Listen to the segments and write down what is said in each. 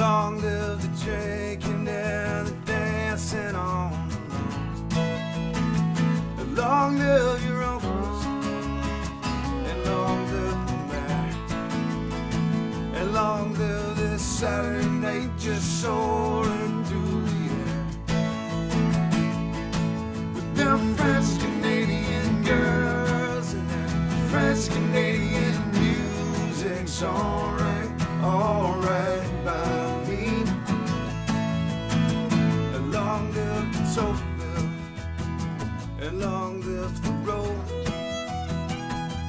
Long live the drinking and the dancing on the. Long live your uncles and long live the mayor. And long live this Saturday night just soaring through sofa and long live the road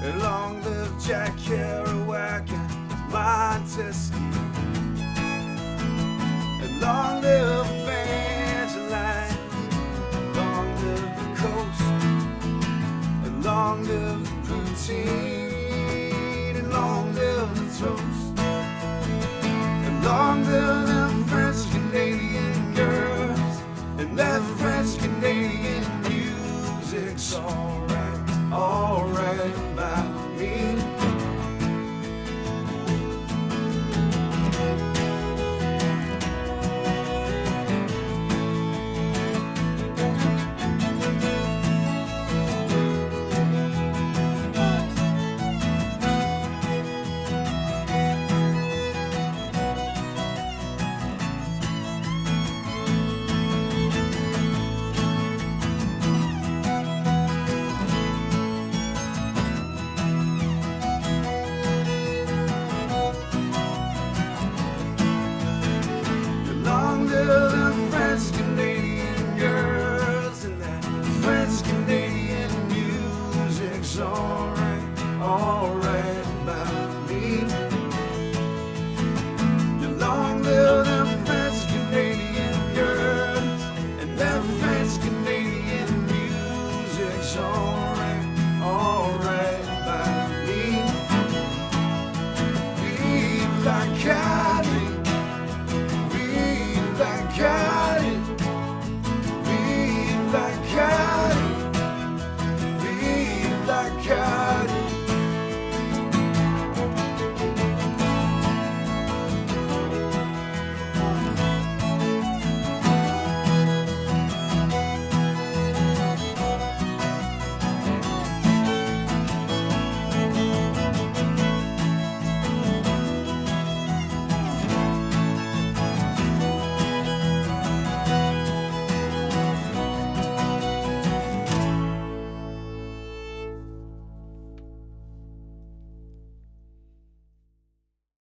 and long live Jack Kerouac and Montesquieu and long live Evangeline long live the coast and long live the poutine. and long live the toast and long live the French Canadian girls and every song.